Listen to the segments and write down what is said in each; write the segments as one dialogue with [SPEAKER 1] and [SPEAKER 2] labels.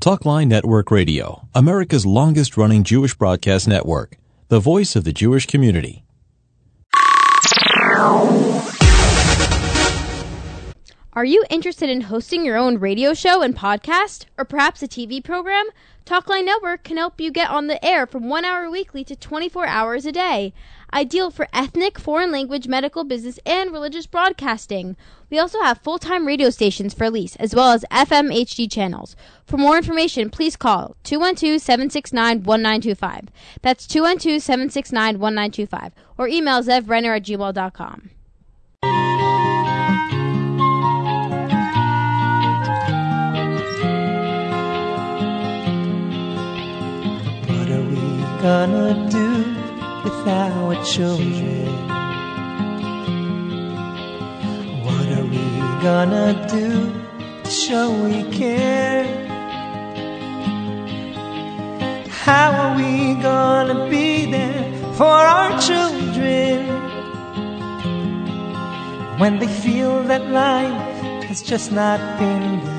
[SPEAKER 1] Talkline Network Radio, America's longest running Jewish broadcast network, the voice of the Jewish community.
[SPEAKER 2] Are you interested in hosting your own radio show and podcast, or perhaps a TV program? Talkline Network can help you get on the air from one hour weekly to 24 hours a day. Ideal for ethnic, foreign language, medical, business, and religious broadcasting. We also have full time radio stations for lease, as well as FM HD channels. For more information, please call 212 769 1925. That's 212 769 1925. Or email zevrenner at gmail.com.
[SPEAKER 3] gonna do with our children? What are we gonna do to show we care? How are we gonna be there for our children when they feel that life has just not been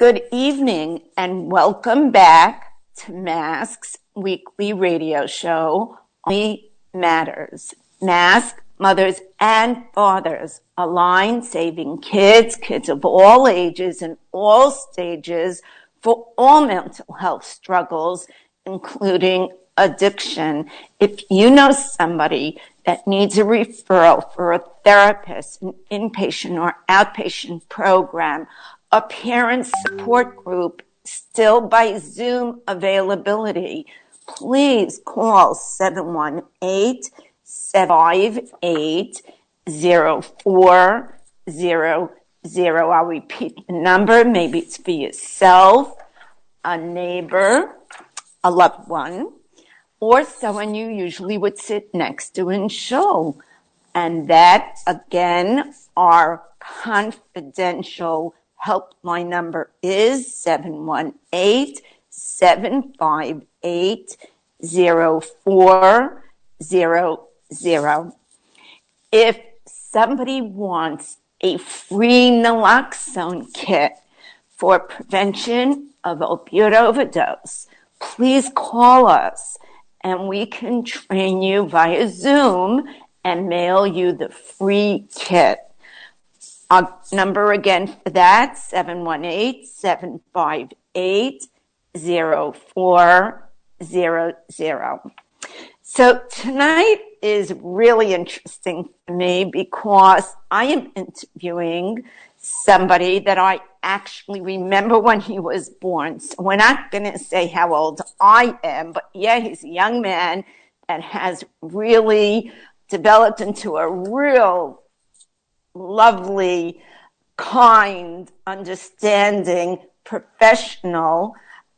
[SPEAKER 4] Good evening and welcome back to Mask's weekly radio show, Only Matters. Mask, mothers and fathers align saving kids, kids of all ages and all stages for all mental health struggles, including addiction. If you know somebody that needs a referral for a therapist, an inpatient or outpatient program, a parent support group still by Zoom availability, please call 718 758 0400. I'll repeat the number. Maybe it's for yourself, a neighbor, a loved one, or someone you usually would sit next to and show. And that, again, are confidential helpline number is 718-758-0400. If somebody wants a free naloxone kit for prevention of opioid overdose, please call us and we can train you via Zoom and mail you the free kit. Our number again for that, 718-758-0400. So tonight is really interesting for me because I am interviewing somebody that I actually remember when he was born. So we're not going to say how old I am, but yeah, he's a young man that has really developed into a real lovely, kind, understanding professional,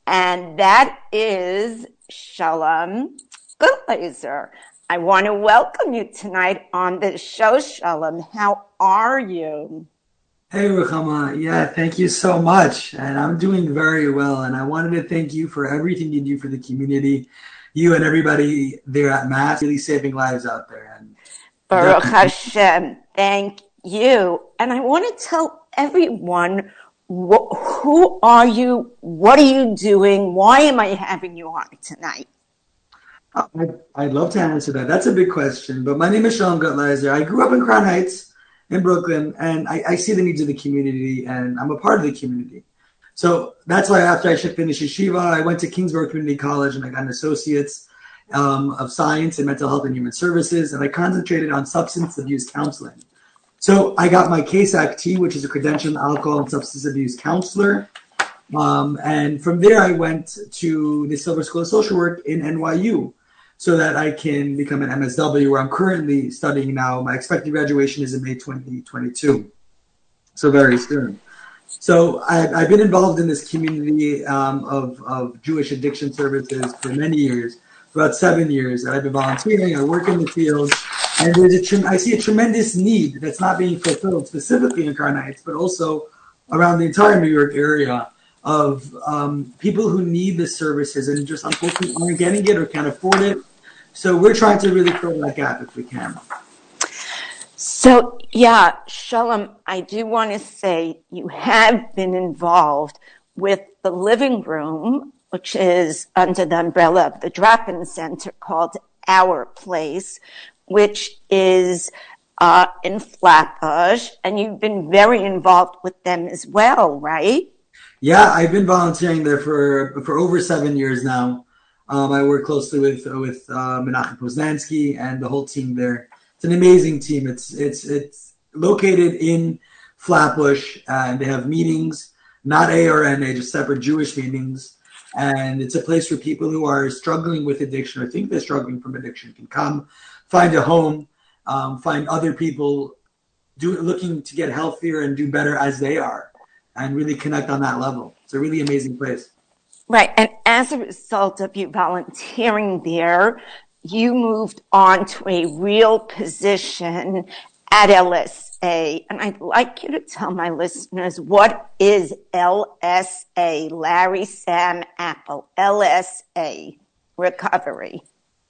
[SPEAKER 4] and that is Shalom Goodlaser. I want to welcome you tonight on the show, Shalom. How are you?
[SPEAKER 5] Hey, Ruchama. Yeah, thank you so much. And I'm doing very well. And I wanted to thank you for everything you do for the community, you and everybody there at Mask, really saving lives out there. And
[SPEAKER 4] Baruch Hashem. Thank you. And I want to tell everyone wh- who are you? What are you doing? Why am I having you on tonight?
[SPEAKER 5] I, I'd love to answer that. That's a big question. But my name is Sean Gutleiser. I grew up in Crown Heights in Brooklyn, and I, I see the needs of the community, and I'm a part of the community. So that's why after I finished yeshiva, I went to Kingsborough Community College and I got an associate's um, of science in mental health and human services, and I concentrated on substance abuse counseling. So I got my CASAC, which is a credentialed alcohol and substance abuse counselor. Um, and from there, I went to the Silver School of Social Work in NYU so that I can become an MSW, where I'm currently studying now. My expected graduation is in May 2022, so very soon. So I, I've been involved in this community um, of, of Jewish addiction services for many years, about seven years. I've been volunteering. I work in the field, and there's a tre- I see a tremendous need that's not being fulfilled specifically in Heights, but also around the entire New York area of um, people who need the services and just unfortunately aren't getting it or can't afford it. So we're trying to really fill that gap if we can.
[SPEAKER 4] So, yeah, Shalom, I do want to say you have been involved with the living room, which is under the umbrella of the drop-in center called Our Place, which is uh, in Flatbush, and you've been very involved with them as well, right?
[SPEAKER 5] Yeah, I've been volunteering there for for over seven years now. Um, I work closely with with uh, Menachem Poznansky and the whole team there. It's an amazing team. It's it's it's located in Flatbush, and they have meetings, not A or NA, just separate Jewish meetings. And it's a place where people who are struggling with addiction or think they're struggling from addiction can come, find a home, um, find other people do looking to get healthier and do better as they are, and really connect on that level. It's a really amazing place.
[SPEAKER 4] Right. And as a result of you volunteering there, you moved on to a real position at LSA. And I'd like you to tell my listeners what is LSA, Larry Sam Apple, LSA Recovery.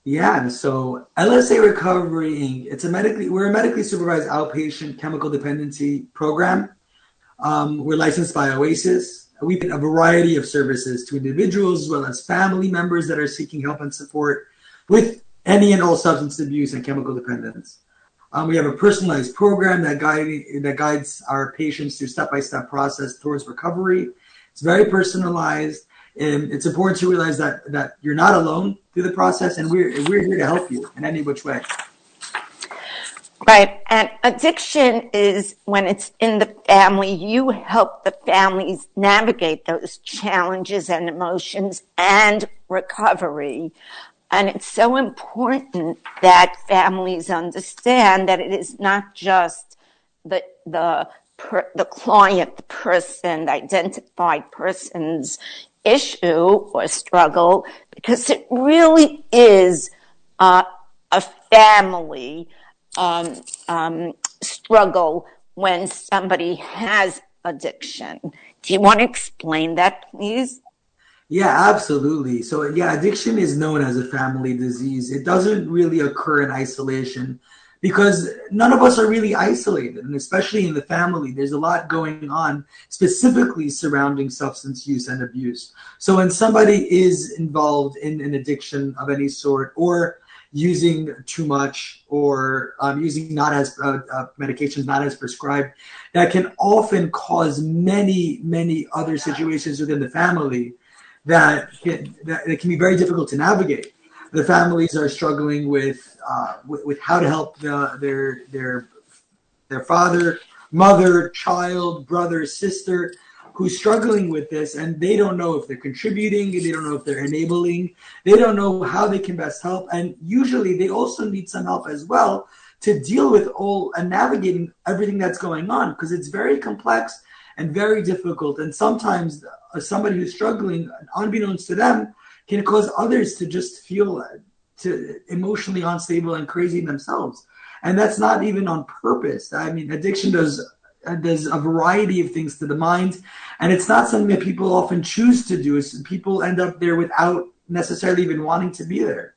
[SPEAKER 5] Yeah, so LSA Recovery Inc. It's a medically we're a medically supervised outpatient chemical dependency program. Um, we're licensed by OASAS. We get a variety of services to individuals as well as family members that are seeking help and support with any and all substance abuse and chemical dependence. Um, we have a personalized program that guide that guides our patients through step by step process towards recovery. It's very personalized. And it's important to realize that that you're not alone through the process, and we're we're here to help you in any which way.
[SPEAKER 4] Right. And addiction is when it's in the family, you help the families navigate those challenges and emotions and recovery. And it's so important that families understand that it is not just the, the, per, the client, the person, the identified person's issue or struggle, because it really is uh, a family um, um, struggle when somebody has addiction. Do you want to explain that, please?
[SPEAKER 5] Yeah, absolutely. So, yeah, addiction is known as a family disease. It doesn't really occur in isolation because none of us are really isolated, and especially in the family, there's a lot going on specifically surrounding substance use and abuse. So, when somebody is involved in an addiction of any sort, or using too much or um, using not as uh, uh, medications not as prescribed that can often cause many many other situations within the family that can, that it can be very difficult to navigate the families are struggling with uh, with, with, how to help the, their their their father mother child brother sister who's struggling with this and they don't know if they're contributing, they don't know if they're enabling, they don't know how they can best help. And usually they also need some help as well to deal with all and navigating everything that's going on because it's very complex and very difficult. And sometimes uh, somebody who's struggling, unbeknownst to them, can cause others to just feel uh, to emotionally unstable and crazy themselves. And that's not even on purpose. I mean, addiction does does a variety of things to the mind, and it's not something that people often choose to do. People end up there without necessarily even wanting to be there.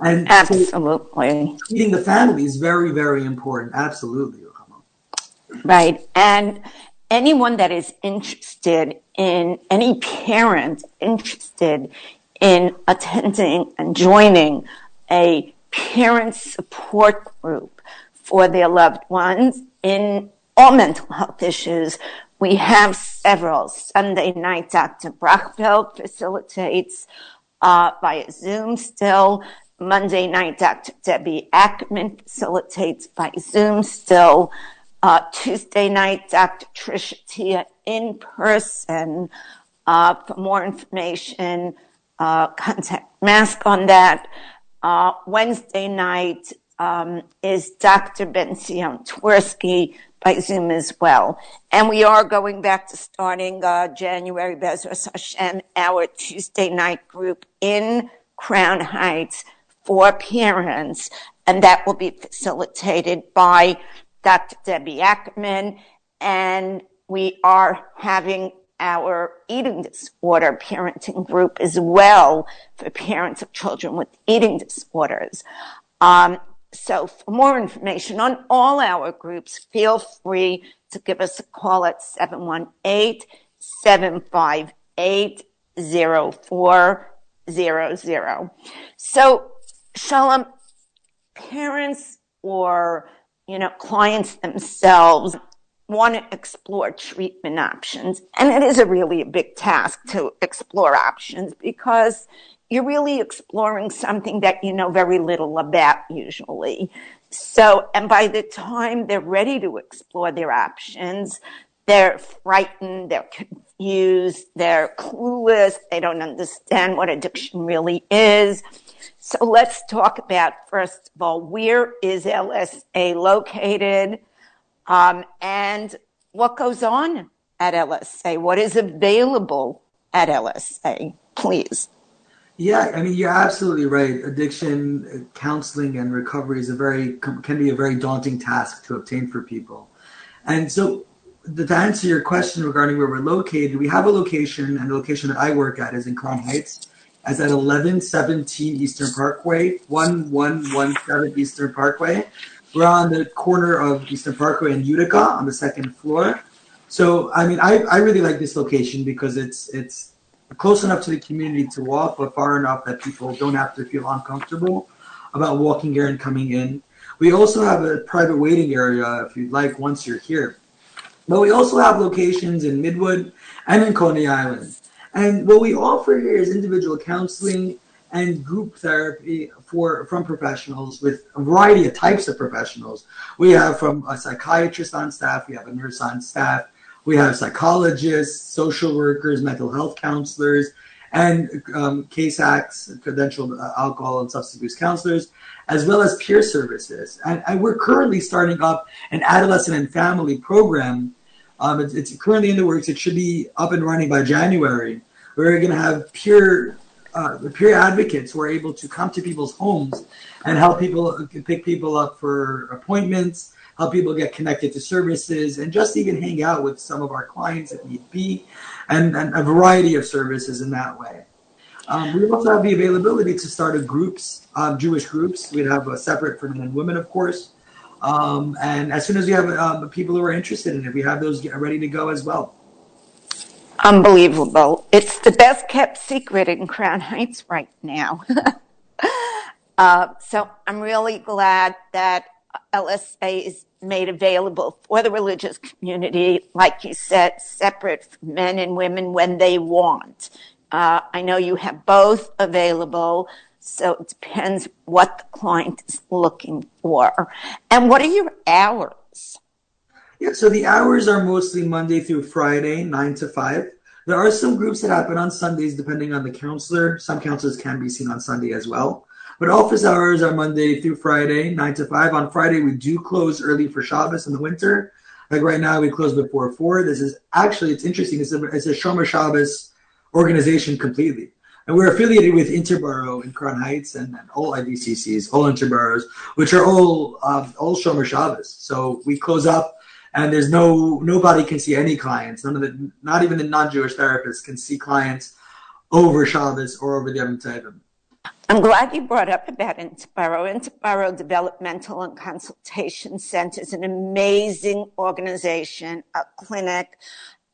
[SPEAKER 4] And absolutely,
[SPEAKER 5] so feeding the family is very, very important. Absolutely,
[SPEAKER 4] right. And anyone that is interested in any parent interested in attending and joining a parent support group for their loved ones in all mental health issues. We have several. Sunday night, Dr. Brockfeld facilitates uh, via Zoom still. Monday night, Dr. Debbie Ackerman facilitates by Zoom still. Uh, Tuesday night, Dr. Tricia Tia in person. Uh, for more information, uh, contact Mask on that. Uh, Wednesday night, um, is Dr. Ben-Zion Twersky by Zoom as well. And we are going back to starting uh, January B'ezras Hashem, our Tuesday night group in Crown Heights for parents. And that will be facilitated by Dr. Debbie Ackerman. And we are having our eating disorder parenting group as well for parents of children with eating disorders. Um, So for more information on all our groups, feel free to give us a call at 718-758-0400. So Shalom, parents or, you know, clients themselves want to explore treatment options. And it is a really a big task to explore options because you're really exploring something that you know very little about usually. So, and by the time they're ready to explore their options, they're frightened, they're confused, they're clueless, they don't understand what addiction really is. So let's talk about, first of all, where is LSA located? Um, and what goes on at LSA? What is available at LSA? Please.
[SPEAKER 5] Yeah, I mean, you're absolutely right. Addiction counseling and recovery is a very can be a very daunting task to obtain for people. And so, to answer your question regarding where we're located, we have a location, and the location that I work at is in Crown Heights, as at 1117 Eastern Parkway, 1117 Eastern Parkway. We're on the corner of Eastern Parkway and Utica on the second floor. So, I mean, I, I really like this location because it's it's close enough to the community to walk, but far enough that people don't have to feel uncomfortable about walking here and coming in. We also have a private waiting area if you'd like once you're here. But we also have locations in Midwood and in Coney Island. And what we offer here is individual counseling and group therapy for from professionals with a variety of types of professionals. We have from a psychiatrist on staff, we have a nurse on staff, we have psychologists, social workers, mental health counselors, and um, CASACs, credentialed uh, alcohol and substance abuse counselors, as well as peer services. And, and we're currently starting up an adolescent and family program. Um, it's, it's, currently in the works. It should be up and running by January. We're going to have peer uh, peer advocates who are able to come to people's homes and help people pick people up for appointments, help people get connected to services, and just even hang out with some of our clients if need be, and, and a variety of services in that way. Um, we also have the availability to start a groups, um, Jewish groups. We'd have a separate for men and women, of course. Um, and as soon as we have um, people who are interested in it, we have those ready to go as well.
[SPEAKER 4] Unbelievable. It's the best kept secret in Crown Heights right now. uh, so I'm really glad that LSA is made available for the religious community, like you said, separate from men and women when they want. Uh, I know you have both available, so it depends what the client is looking for. And what are your hours?
[SPEAKER 5] Yeah, so the hours are mostly Monday through Friday, 9 to 5. There are some groups that happen on Sundays depending on the counselor. Some counselors can be seen on Sunday as well. But office hours are Monday through Friday, 9 to 5. On Friday, we do close early for Shabbos in the winter. Like right now, we close before 4. This is actually, it's interesting. It's a, it's a Shomer Shabbos organization completely. And we're affiliated with Interborough in Crown Heights and, and all IDCCs, all interboroughs, which are all um, all Shomer Shabbos. So we close up, and there's no nobody can see any clients. None of the, not even the non-Jewish therapists can see clients over Shabbos or over the Yom Tovim.
[SPEAKER 4] I'm glad you brought up about Interborough. Interborough Developmental and Consultation Center is an amazing organization, a clinic,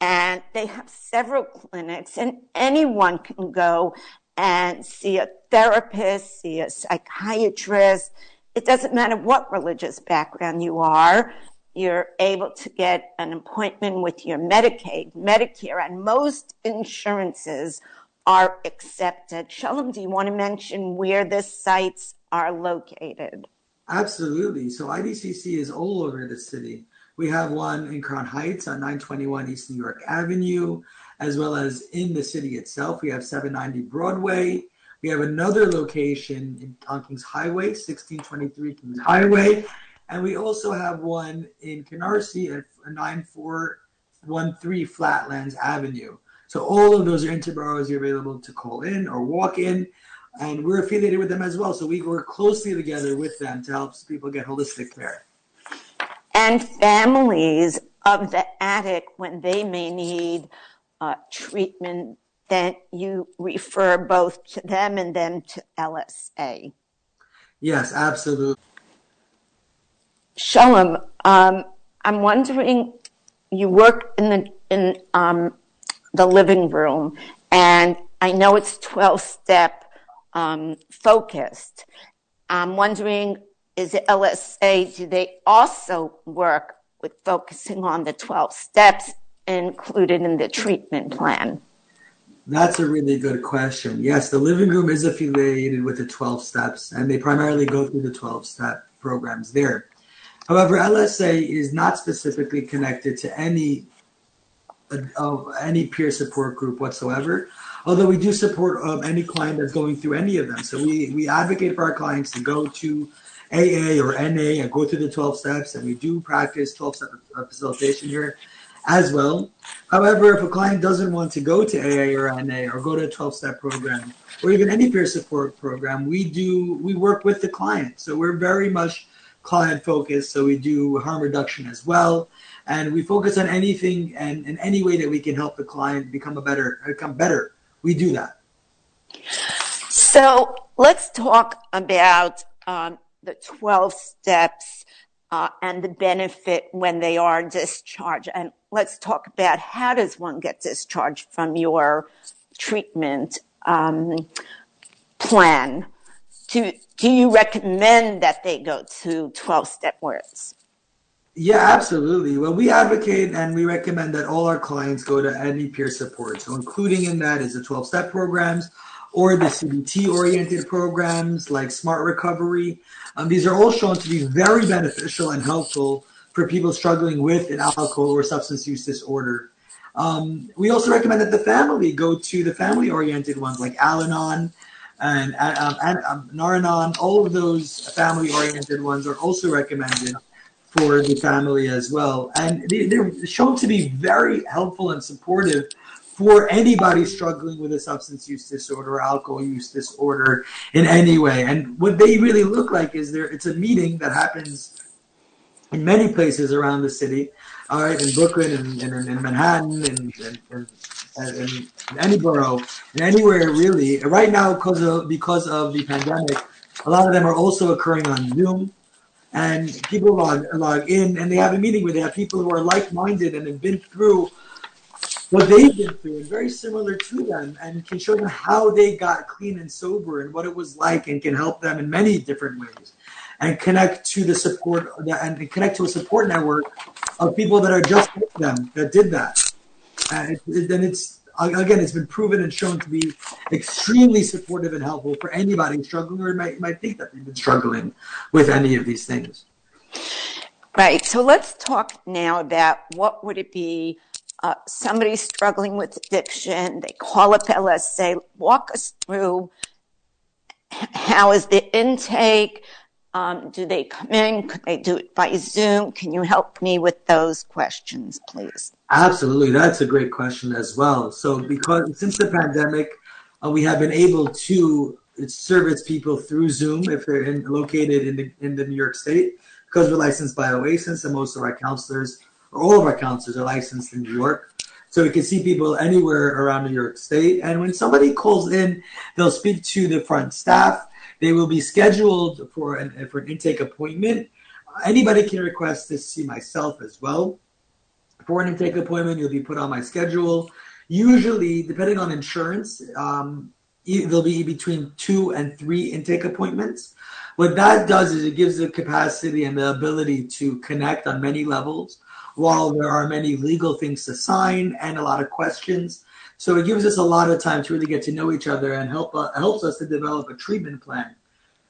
[SPEAKER 4] and they have several clinics, and anyone can go and see a therapist, see a psychiatrist. It doesn't matter what religious background you are. You're able to get an appointment with your Medicaid, Medicare, and most insurances are accepted. Shalom, do you want to mention where the sites are located?
[SPEAKER 5] Absolutely. So IDCC is all over the city. We have one in Crown Heights on 921 East New York Avenue, as well as in the city itself. We have 790 Broadway. We have another location in, on Kings Highway, 1623 Kings Highway. And we also have one in Canarsie at 9413 Flatlands Avenue. So all of those are interboroughs you're available to call in or walk in. And we're affiliated with them as well. So we work closely together with them to help people get holistic care.
[SPEAKER 4] And families of the addict, when they may need uh, treatment, then you refer both to them and them to LSA.
[SPEAKER 5] Yes, absolutely.
[SPEAKER 4] Shalom, um, I'm wondering, you work in the in um, the living room, and I know it's 12 step um, focused. I'm wondering, is LSA, do they also work with focusing on the 12 steps included in the treatment plan?
[SPEAKER 5] That's a really good question. Yes, the living room is affiliated with the 12 steps, and they primarily go through the 12 step programs there. However, LSA is not specifically connected to any of any peer support group whatsoever. Although we do support um, any client that's going through any of them, so we we advocate for our clients to go to AA or NA and go through the 12 steps, and we do practice 12 step facilitation here as well. However, if a client doesn't want to go to AA or NA or go to a 12 step program or even any peer support program, we do we work with the client. So we're very much client focused. So we do harm reduction as well and we focus on anything and in any way that we can help the client become a better become better we do that
[SPEAKER 4] so let's talk about um, the 12 steps uh, and the benefit when they are discharged and let's talk about how does one get discharged from your treatment um, plan do, do you recommend that they go to 12 step words
[SPEAKER 5] yeah, absolutely. Well, we advocate and we recommend that all our clients go to any peer support. So, including in that is the 12 step programs or the CBT oriented programs like Smart Recovery. Um, these are all shown to be very beneficial and helpful for people struggling with an alcohol or substance use disorder. Um, we also recommend that the family go to the family oriented ones like Al Anon and, um, and um, Nar-Anon. All of those family oriented ones are also recommended for the family as well. And they're shown to be very helpful and supportive for anybody struggling with a substance use disorder or alcohol use disorder in any way. And what they really look like is there it's a meeting that happens in many places around the city. All right, in Brooklyn and, in Manhattan and, in any borough and anywhere really. Right now, because of because of the pandemic, a lot of them are also occurring on Zoom and people log, log in and they have a meeting where they have people who are like-minded and have been through what they've been through and very similar to them and can show them how they got clean and sober and what it was like and can help them in many different ways and connect to the support and connect to a support network of people that are just like them that did that and then it's again, it's been proven and shown to be extremely supportive and helpful for anybody struggling or might, might think that they've been struggling with any of these things.
[SPEAKER 4] Right. So let's talk now about what would it be uh, somebody struggling with addiction, they call up LSA, walk us through how is the intake, um, do they come in? Could they do it by Zoom? Can you help me with those questions, please?
[SPEAKER 5] Absolutely, that's a great question as well. So, because since the pandemic, uh, we have been able to service people through Zoom if they're in, located in the in the New York State, because we're licensed by OASAS, and most of our counselors, or all of our counselors, are licensed in New York. So we can see people anywhere around New York State. And when somebody calls in, they'll speak to the front staff they will be scheduled for an, for an intake appointment. Anybody can request to see myself as well. For an intake appointment, you'll be put on my schedule. Usually, depending on insurance, um, there'll be between two and three intake appointments. What that does is it gives the capacity and the ability to connect on many levels while there are many legal things to sign and a lot of questions. So it gives us a lot of time to really get to know each other and help uh, helps us to develop a treatment plan.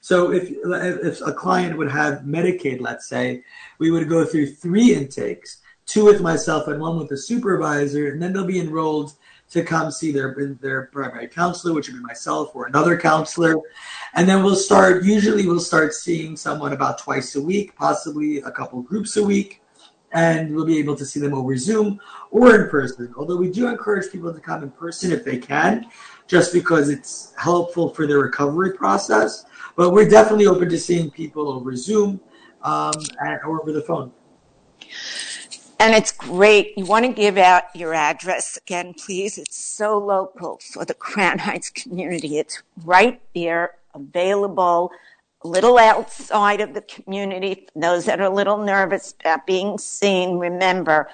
[SPEAKER 5] So if if a client would have Medicaid, let's say, we would go through three intakes, two with myself and one with the supervisor, and then they'll be enrolled to come see their their primary counselor, which would be myself or another counselor, and then we'll start. Usually, we'll start seeing someone about twice a week, possibly a couple groups a week and we'll be able to see them over Zoom or in person. Although we do encourage people to come in person if they can, just because it's helpful for their recovery process. But we're definitely open to seeing people over Zoom um, or over the phone.
[SPEAKER 4] And it's great. You want to give out your address again, please? It's so local for the Crown Heights community. It's right there, available. Little outside of the community. Those that are a little nervous about being seen, remember,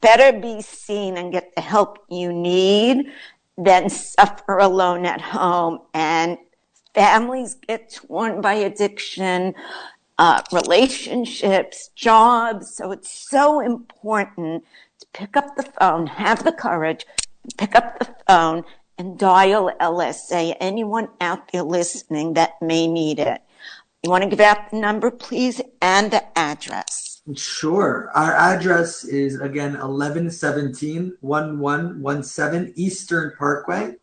[SPEAKER 4] better be seen and get the help you need than suffer alone at home. And families get torn by addiction, uh, relationships, jobs. So it's so important to pick up the phone, have the courage, pick up the phone and dial LSA. Anyone out there listening that may need it. You want to give out the number, please, and the address.
[SPEAKER 5] Sure. Our address is again 1117 1117 Eastern Parkway.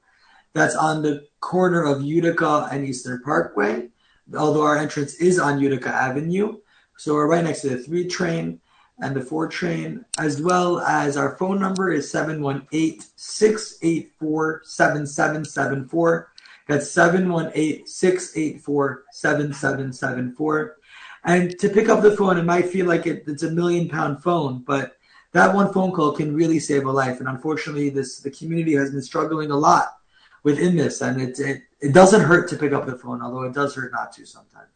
[SPEAKER 5] That's on the corner of Utica and Eastern Parkway, although our entrance is on Utica Avenue. So we're right next to the 3 train and the 4 train, as well as our phone number is 718 684 7774. That's 718 684 7774. And to pick up the phone, it might feel like it, it's a million pound phone, but that one phone call can really save a life. And unfortunately, this the community has been struggling a lot within this, and it, it, it doesn't hurt to pick up the phone, although it does hurt not to sometimes.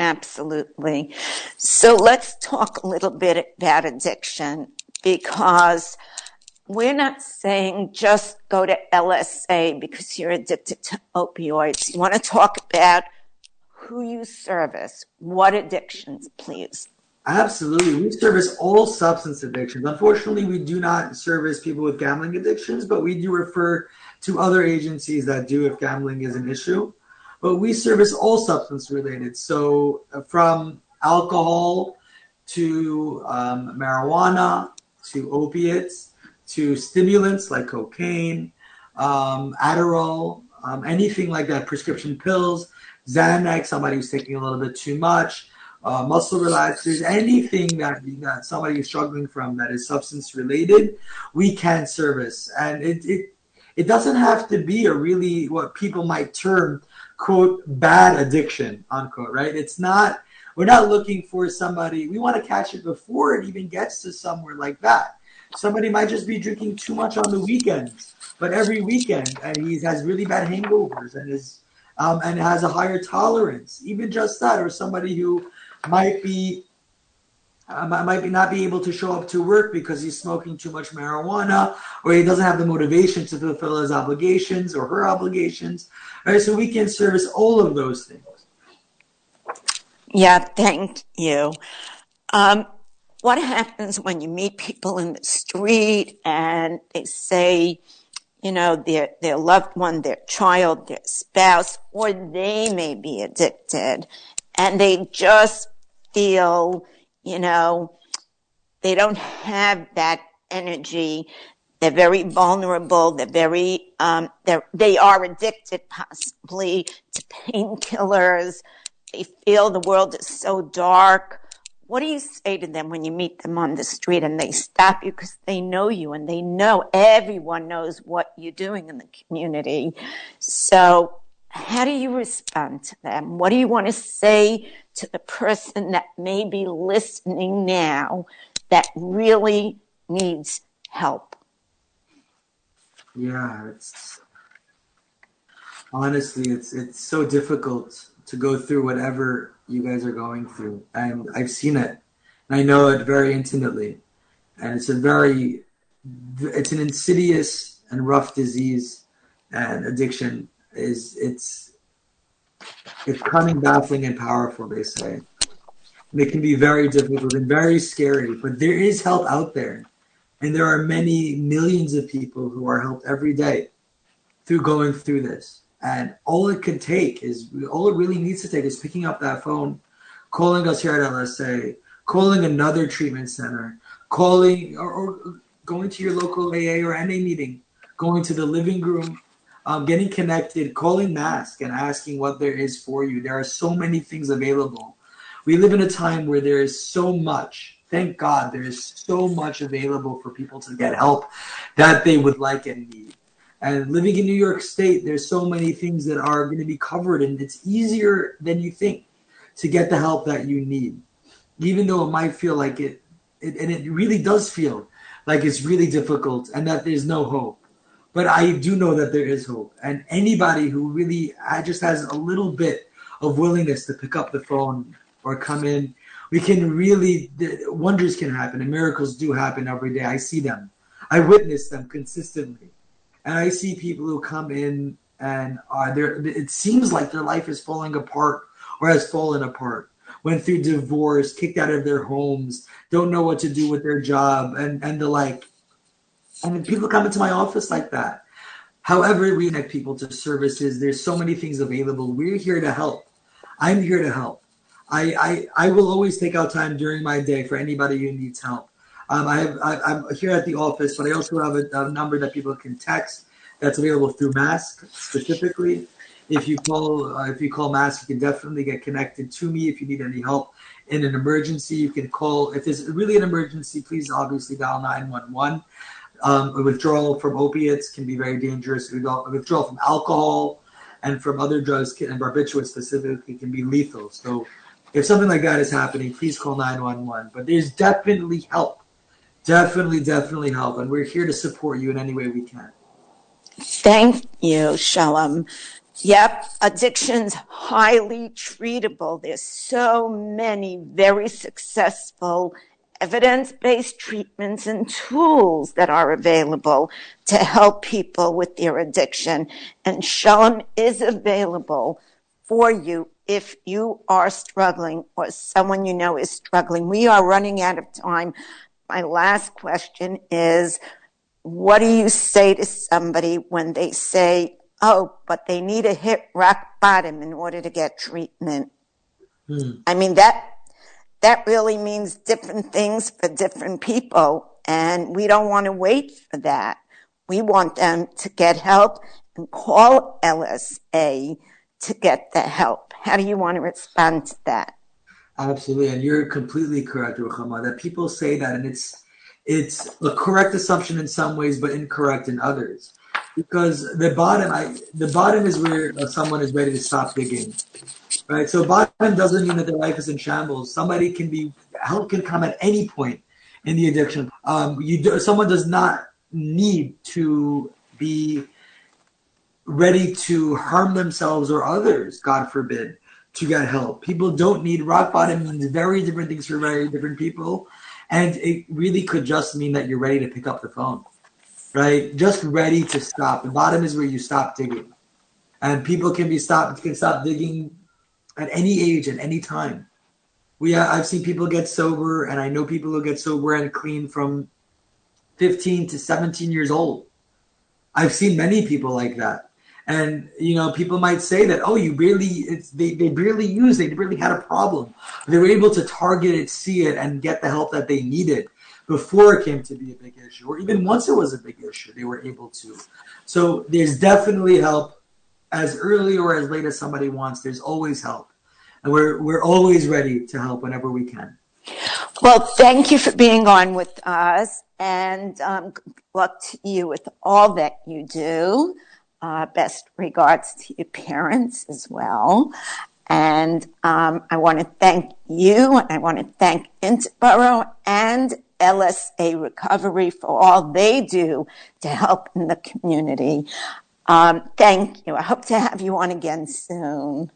[SPEAKER 4] Absolutely. So let's talk a little bit about addiction because we're not saying just go to LSA because you're addicted to opioids. You want to talk about who you service, what addictions, please.
[SPEAKER 5] Absolutely. We service all substance addictions. Unfortunately, we do not service people with gambling addictions, but we do refer to other agencies that do if gambling is an issue. But we service all substance related. So uh, from alcohol to um, marijuana to opiates to stimulants like cocaine, um, Adderall, um, anything like that, prescription pills, Xanax, somebody who's taking a little bit too much, uh, muscle relaxers, anything that, that somebody is struggling from that is substance related, we can service. And it, it, it doesn't have to be a really what people might term, quote, bad addiction, unquote, right? It's not, we're not looking for somebody, we want to catch it before it even gets to somewhere like that Somebody might just be drinking too much on the weekends, but every weekend, and he has really bad hangovers and is um, and has a higher tolerance. Even just that, or somebody who might be uh, might be not be able to show up to work because he's smoking too much marijuana, or he doesn't have the motivation to fulfill his obligations or her obligations. Right, so we can service all of those things.
[SPEAKER 4] Yeah, thank you. Um, what happens when you meet people in the street and they say, you know, their, their loved one, their child, their spouse, or they may be addicted and they just feel, you know, they don't have that energy. They're very vulnerable. They're very, um, they're, they are addicted possibly to painkillers. They feel the world is so dark what do you say to them when you meet them on the street and they stop you because they know you and they know everyone knows what you're doing in the community? So how do you respond to them? What do you want to say to the person that may be listening now that really needs help?
[SPEAKER 5] Yeah, it's honestly it's it's so difficult to go through whatever you guys are going through. And I've seen it. And I know it very intimately. And it's a very, it's an insidious and rough disease. And addiction is, it's, it's cunning, baffling, and powerful, they say. And it can be very difficult and very scary, but there is help out there. And there are many millions of people who are helped every day through going through this. And all it could take is all it really needs to take is picking up that phone, calling us here at LSA, calling another treatment center, calling or, or going to your local AA or NA meeting, going to the living room, um, getting connected, calling Mask and asking what there is for you. There are so many things available. We live in a time where there is so much. Thank God there is so much available for people to get help that they would like and need. And living in New York State, there's so many things that are going to be covered, and it's easier than you think to get the help that you need, even though it might feel like it, it and it really does feel like it's really difficult and that there's no hope. But I do know that there is hope, and anybody who really just has a little bit of willingness to pick up the phone or come in, we can really wonders can happen and miracles do happen every day. I see them. I witness them consistently. And I see people who come in and are there it seems like their life is falling apart or has fallen apart. Went through divorce kicked out of their homes don't know what to do with their job and and the like. Mean, people come into my office like that. However we connect people to services. There's so many things available. We're here to help. I'm here to help. I i, I will always take out time during my day for anybody who needs help um, I have, I, am here at the office, but I also have a, a number that people can text that's available through Mask specifically. If you call uh, if you call Mask, you can definitely get connected to me if you need any help in an emergency. You can call if it's really an emergency. Please obviously dial nine one one. Um, withdrawal from opiates can be very dangerous. Withdrawal from alcohol and from other drugs can, and barbiturates specifically can be lethal. So if something like that is happening, please call 911. But there's definitely help. Definitely, definitely help. And we're here to support you in any way we can.
[SPEAKER 4] Thank you, Shalom. Yep, addiction's highly treatable. There's so many very successful evidence-based treatments and tools that are available to help people with their addiction. And Shalom is available for you if you are struggling or someone you know is struggling. We are running out of time. My last question is, what do you say to somebody when they say, oh, but they need to hit rock bottom in order to get treatment? Hmm. I mean, that, that really means different things for different people. And we don't want to wait for that. We want them to get help and call LSA to get the help. How do you want to respond to that?
[SPEAKER 5] Absolutely. And you're completely correct, Ruchama, that people say that and it's, it's a correct assumption in some ways, but incorrect in others. Because the bottom, I, the bottom is where someone is ready to stop digging, right? So bottom doesn't mean that their life is in shambles. Somebody can be help can come at any point in the addiction. Um, you do, someone does not need to be ready to harm themselves or others, God forbid, to get help. People don't need rock bottom means very different things for very different people. And it really could just mean that you're ready to pick up the phone, right? Just ready to stop. The bottom is where you stop digging. And people can be stopped, can stop digging at any age, at any time. We, I've seen people get sober, and I know people who get sober and clean from 15 to 17 years old. I've seen many people like that. And you know, people might say that, oh, you barely they, they barely used, they barely had a problem. They were able to target it, see it, and get the help that they needed before it came to be a big issue, or even once it was a big issue, they were able to. So there's definitely help as early or as late as somebody wants. There's always help, and we're we're always ready to help whenever we can.
[SPEAKER 4] Well, thank you for being on with us, and um, luck to you with all that you do. Uh, best regards to your parents as well. And um, I want to thank you, and I want to thank Interborough and LSA Recovery for all they do to help in the community. Um, thank you. I hope to have you on again soon.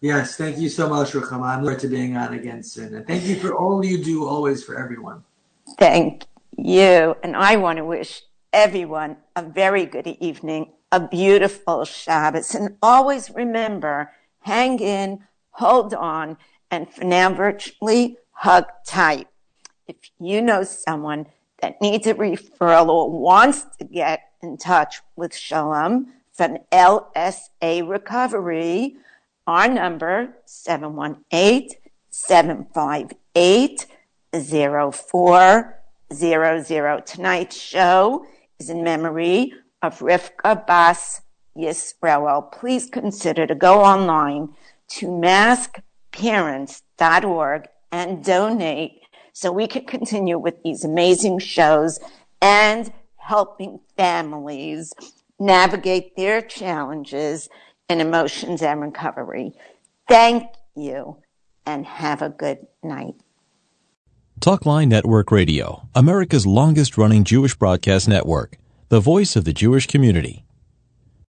[SPEAKER 5] Yes, thank you so much, Ruchama. I'm looking to being on again soon. And thank you for all you do always for everyone.
[SPEAKER 4] Thank you. And I want to wish everyone a very good evening a beautiful Shabbos. And always remember, hang in, hold on, and for now, virtually hug tight. If you know someone that needs a referral or wants to get in touch with Shalom from LSA Recovery, our number 718-758-0400. Tonight's show is in memory of Rivka Bas Yisrael, please consider to go online to maskparents.org and donate so we can continue with these amazing shows and helping families navigate their challenges and emotions and recovery. Thank you and have a good night.
[SPEAKER 1] Talkline Network Radio, America's longest running Jewish broadcast network the voice of the Jewish community.